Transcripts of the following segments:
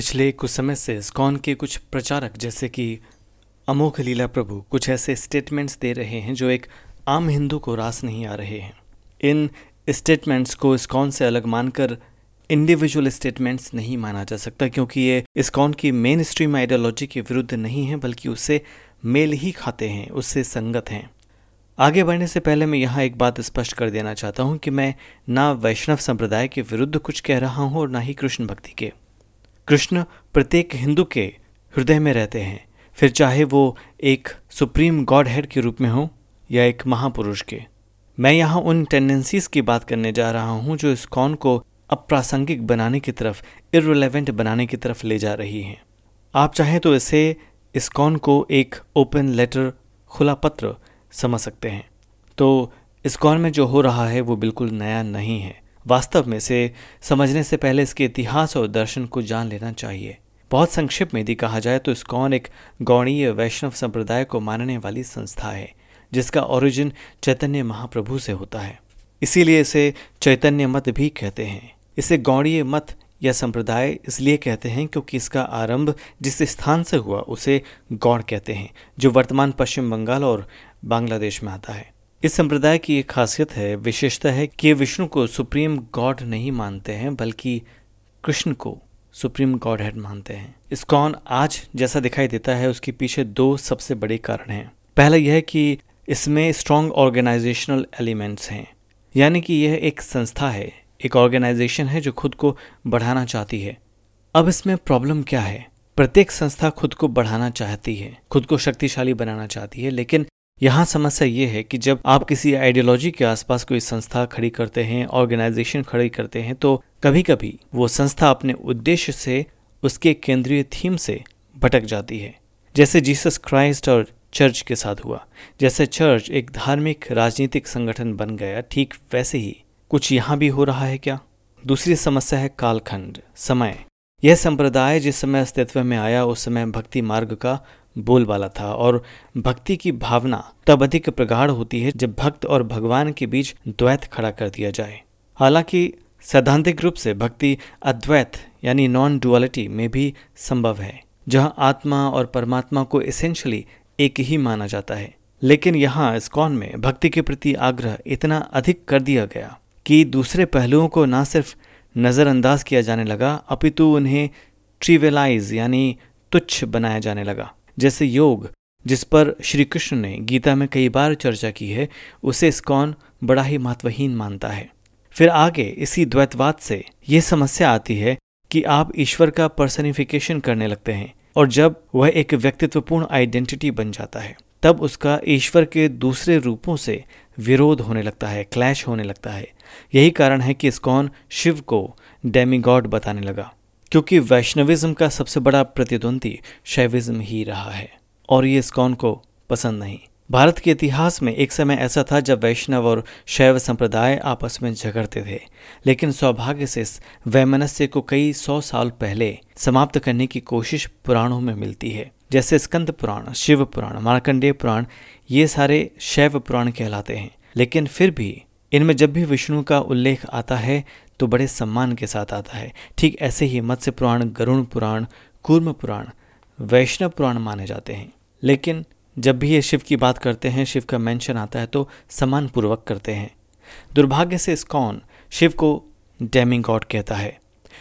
पिछले कुछ समय से स्कॉन के कुछ प्रचारक, जैसे कि अमोघ लीला प्रभु, कुछ ऐसे स्टेटमेंट्स दे रहे हैं जो एक आम हिंदू को रास नहीं आ रहे हैं। इन स्टेटमेंट्स को स्कॉन से अलग मानकर इंडिविजुअल स्टेटमेंट्स नहीं माना जा सकता, क्योंकि ये इस्कॉन की मेन स्ट्रीम आइडियोलॉजी के विरुद्ध नहीं है, बल्कि उससे मेल ही खाते हैं, उससे संगत हैं। आगे बढ़ने से पहले मैं यहाँ एक बात स्पष्ट कर देना चाहता हूँ कि मैं ना वैष्णव संप्रदाय के विरुद्ध कुछ कह रहा हूँ और ना ही कृष्ण भक्ति के। कृष्ण प्रत्येक हिंदू के हृदय में रहते हैं। फिर चाहे वो एक सुप्रीम गॉड हेड के रूप में हो या एक महापुरुष के। मैं यहाँ उन टेंडेंसीज की बात करने जा रहा हूँ जो इस कौन को अप्रासंगिक बनाने की तरफ़ इरेलीवेंट बनाने की तरफ़ ले जा रही हैं। आप चाहें तो इसे इस कौन को एक ओपन लेटर खुला पत्र समझ सकते हैं। तो इस कौन में जो हो रहा है वो बिल्कुल नया नहीं है। वास्तव में से समझने से पहले इसके इतिहास और दर्शन को जान लेना चाहिए। बहुत संक्षिप्त में यदि कहा जाए तो इस्कॉन एक गौणीय वैष्णव संप्रदाय को मानने वाली संस्था है, जिसका ओरिजिन चैतन्य महाप्रभु से होता है। इसीलिए इसे चैतन्य मत भी कहते हैं। इसे गौणीय मत या संप्रदाय इसलिए कहते हैं क्योंकि इसका आरंभ जिस स्थान से हुआ उसे गौड़ कहते हैं, जो वर्तमान पश्चिम बंगाल और बांग्लादेश में आता है। इस संप्रदाय की एक खासियत है, विशेषता है कि विष्णु को सुप्रीम गॉड नहीं मानते हैं, बल्कि कृष्ण को सुप्रीम गॉड हेड मानते हैं। इस्कॉन आज जैसा दिखाई देता है, उसके पीछे दो सबसे बड़े कारण हैं। पहला यह है कि इसमें स्ट्रॉन्ग ऑर्गेनाइजेशनल एलिमेंट्स हैं। यानी कि यह एक संस्था है, एक ऑर्गेनाइजेशन है जो खुद को बढ़ाना चाहती है। अब इसमें प्रॉब्लम क्या है? प्रत्येक संस्था खुद को बढ़ाना चाहती है, खुद को शक्तिशाली बनाना चाहती है, लेकिन यहाँ समस्या ये है कि जब आप किसी आइडियोलॉजी के आसपास कोई संस्था खड़ी करते हैं ऑर्गेनाइजेशन खड़ी करते हैं तो कभी कभी वो संस्था अपने उद्देश्य से उसके केंद्रीय थीम से भटक जाती है। जैसे जीसस क्राइस्ट और चर्च के साथ हुआ। जैसे चर्च एक धार्मिक राजनीतिक संगठन बन गया, ठीक वैसे ही कुछ यहाँ भी हो रहा है क्या? दूसरी समस्या है कालखंड, समय। यह संप्रदाय जिस समय अस्तित्व में आया, उस समय भक्ति मार्ग का बोलबाला था और भक्ति की भावना तब अधिक प्रगाढ़ होती है जब भक्त और भगवान के बीच द्वैत खड़ा कर दिया जाए। हालाँकि सैद्धांतिक रूप से भक्ति अद्वैत यानी नॉन डुअलिटी में भी संभव है, जहाँ आत्मा और परमात्मा को इसेंशली एक ही माना जाता है। लेकिन यहाँ इस्कॉन में भक्ति के प्रति आग्रह इतना अधिक कर दिया गया कि दूसरे पहलुओं को ना सिर्फ़ नज़रअंदाज किया जाने लगा, अपितु उन्हें ट्रीवेलाइज यानी तुच्छ बनाया जाने लगा। जैसे योग, जिस पर श्री कृष्ण ने गीता में कई बार चर्चा की है, उसे इस्कॉन बड़ा ही महत्वहीन मानता है। फिर आगे इसी द्वैतवाद से ये समस्या आती है कि आप ईश्वर का पर्सनिफिकेशन करने लगते हैं और जब वह एक व्यक्तित्वपूर्ण आइडेंटिटी बन जाता है, तब उसका ईश्वर के दूसरे रूपों से विरोध होने लगता है, क्लैश होने लगता है। यही कारण है कि इस्कॉन शिव को डेमीगॉड बताने लगा। क्योंकि वैष्णविज्म का सबसे बड़ा प्रतिद्वंदी शैविज्म ही रहा है, और ये स्कॉन को पसंद नहीं। भारत के इतिहास में एक समय ऐसा था जब वैष्णव और शैव संप्रदाय आपस में झगड़ते थे, लेकिन सौभाग्य से इस वैमनस्य को कई सौ साल पहले समाप्त करने की कोशिश पुराणों में मिलती है, जैसे स्कंद पुराण, शिव पुराण, मार्कंडेय पुराण, ये सारे शैव पुराण कहलाते हैं। लेकिन फिर भी इनमें जब भी विष्णु का उल्लेख आता है तो बड़े सम्मान के साथ आता है। ठीक ऐसे ही मत्स्य पुराण, गरुण पुराण, कूर्म पुराण, वैष्णव पुराण माने जाते हैं। लेकिन जब भी ये शिव की बात करते हैं, शिव का मेंशन आता है तो सम्मानपूर्वक करते हैं। दुर्भाग्य से इस्कॉन शिव को डैमिंग गॉड कहता है।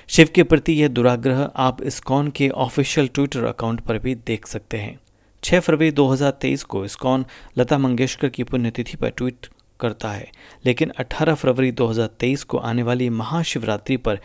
शिव के प्रति यह दुराग्रह आप इस्कॉन के ऑफिशियल ट्विटर अकाउंट पर भी देख सकते हैं। 6 फरवरी 2023 को इस्कॉन लता मंगेशकर की पुण्यतिथि पर ट्वीट करता है। लेकिन 18 फरवरी 2023 को आने वाली महाशिवरात्रि पर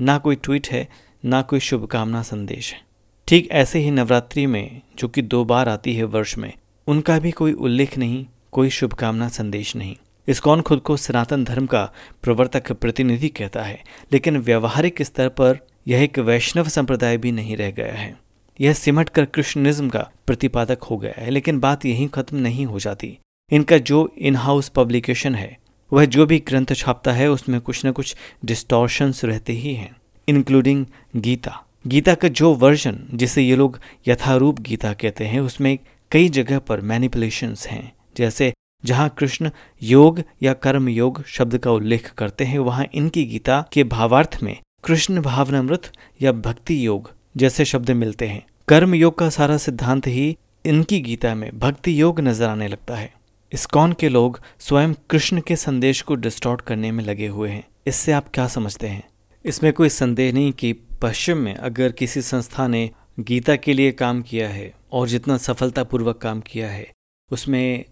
ना कोई ट्वीट है, ना कोई शुभकामना संदेश है। ठीक ऐसे ही नवरात्रि में, जो कि दो बार आती है वर्ष में, उनका भी कोई उल्लेख नहीं, कोई शुभकामना संदेश नहीं। इसकॉन खुद को सनातन धर्म का प्रवर्तक प्रतिनिधि कहता है, लेकिन व्यवहारिक स्तर पर यह एक वैष्णव संप्रदाय भी नहीं रह गया है। यह सिमट कर कृष्णनिज्म का प्रतिपादक हो गया है, लेकिन बात यहीं खत्म नहीं हो जाती। इनका जो इन हाउस पब्लिकेशन है, वह जो भी ग्रंथ छापता है, उसमें कुछ न कुछ डिस्टॉर्शंस रहते ही हैं इंक्लूडिंग गीता। गीता का जो वर्जन जिसे ये लोग यथारूप गीता कहते हैं, उसमें कई जगह पर मैनिपुलेशंस हैं। जैसे, जहाँ कृष्ण योग या कर्म योग शब्द का उल्लेख करते हैं, वहाँ इनकी गीता के भावार्थ में कृष्ण भावनामृत या भक्ति योग जैसे शब्द मिलते हैं। कर्म योग का सारा सिद्धांत ही इनकी गीता में भक्ति योग नज़र आने लगता है। इस्कॉन के लोग स्वयं कृष्ण के संदेश को डिस्टॉर्ट करने में लगे हुए हैं। इससे आप क्या समझते हैं? इसमें कोई संदेह नहीं कि पश्चिम में अगर किसी संस्था ने गीता के लिए काम किया है और जितना सफलतापूर्वक काम किया है, उसमें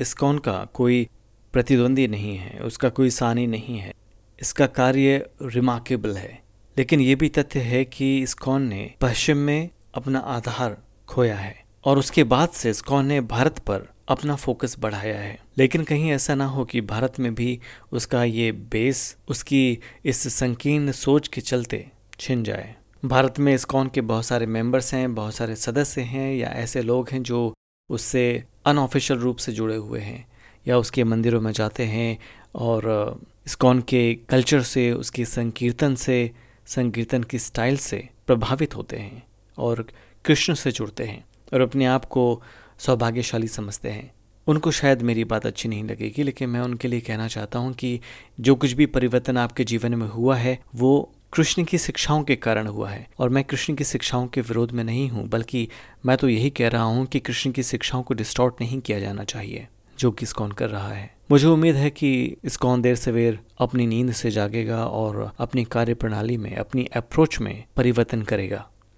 इस्कॉन का कोई प्रतिद्वंदी नहीं है, उसका कोई सानी नहीं है। इसका कार्य रिमार्केबल है। लेकिन ये भी तथ्य है कि इस्कॉन ने पश्चिम में अपना आधार खोया है और उसके बाद से इस्कॉन ने भारत पर अपना फोकस बढ़ाया है। लेकिन कहीं ऐसा ना हो कि भारत में भी उसका ये बेस, उसकी इस संकीर्ण सोच के चलते छिन जाए। भारत में इस्कॉन के बहुत सारे मेंबर्स हैं, बहुत सारे सदस्य हैं या ऐसे लोग हैं जो उससे अनऑफिशियल रूप से जुड़े हुए हैं या उसके मंदिरों में जाते हैं और इस्कॉन के कल्चर से, उसके संकीर्तन से, संकीर्तन की स्टाइल से प्रभावित होते हैं और कृष्ण से जुड़ते हैं और अपने आप को सौभाग्यशाली समझते हैं। उनको शायद मेरी बात अच्छी नहीं लगेगी, लेकिन मैं उनके लिए कहना चाहता हूँ कि जो कुछ भी परिवर्तन आपके जीवन में हुआ है, वो कृष्ण की शिक्षाओं के कारण हुआ है। और मैं कृष्ण की शिक्षाओं के विरोध में नहीं हूँ, बल्कि मैं तो यही कह रहा हूँ कि कृष्ण की शिक्षाओं को डिस्टॉर्ट नहीं किया जाना चाहिए, जो कि इस्कॉन कर रहा है। मुझे उम्मीद है कि इस्कॉन देर सवेर अपनी नींद से जागेगा और अपनी कार्य प्रणाली में, अपनी अप्रोच में परिवर्तन करेगा।